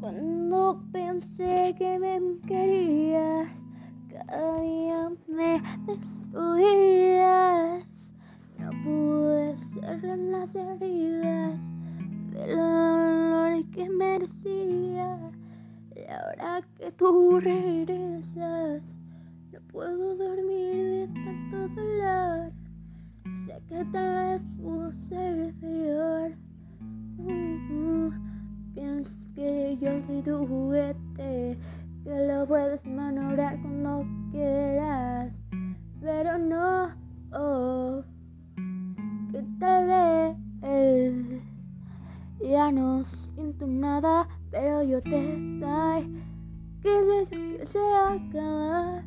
Cuando pensé que me querías, cada día me destruías. No pude cerrar las heridas del dolor que merecía. Y ahora que tú regresas, no puedo dormir de tanto dolor. Sé que tal yo soy tu juguete, que lo puedes maniobrar cuando quieras, pero no. Oh, que tal vez ya no siento nada, pero yo te doy que desde que se acaba.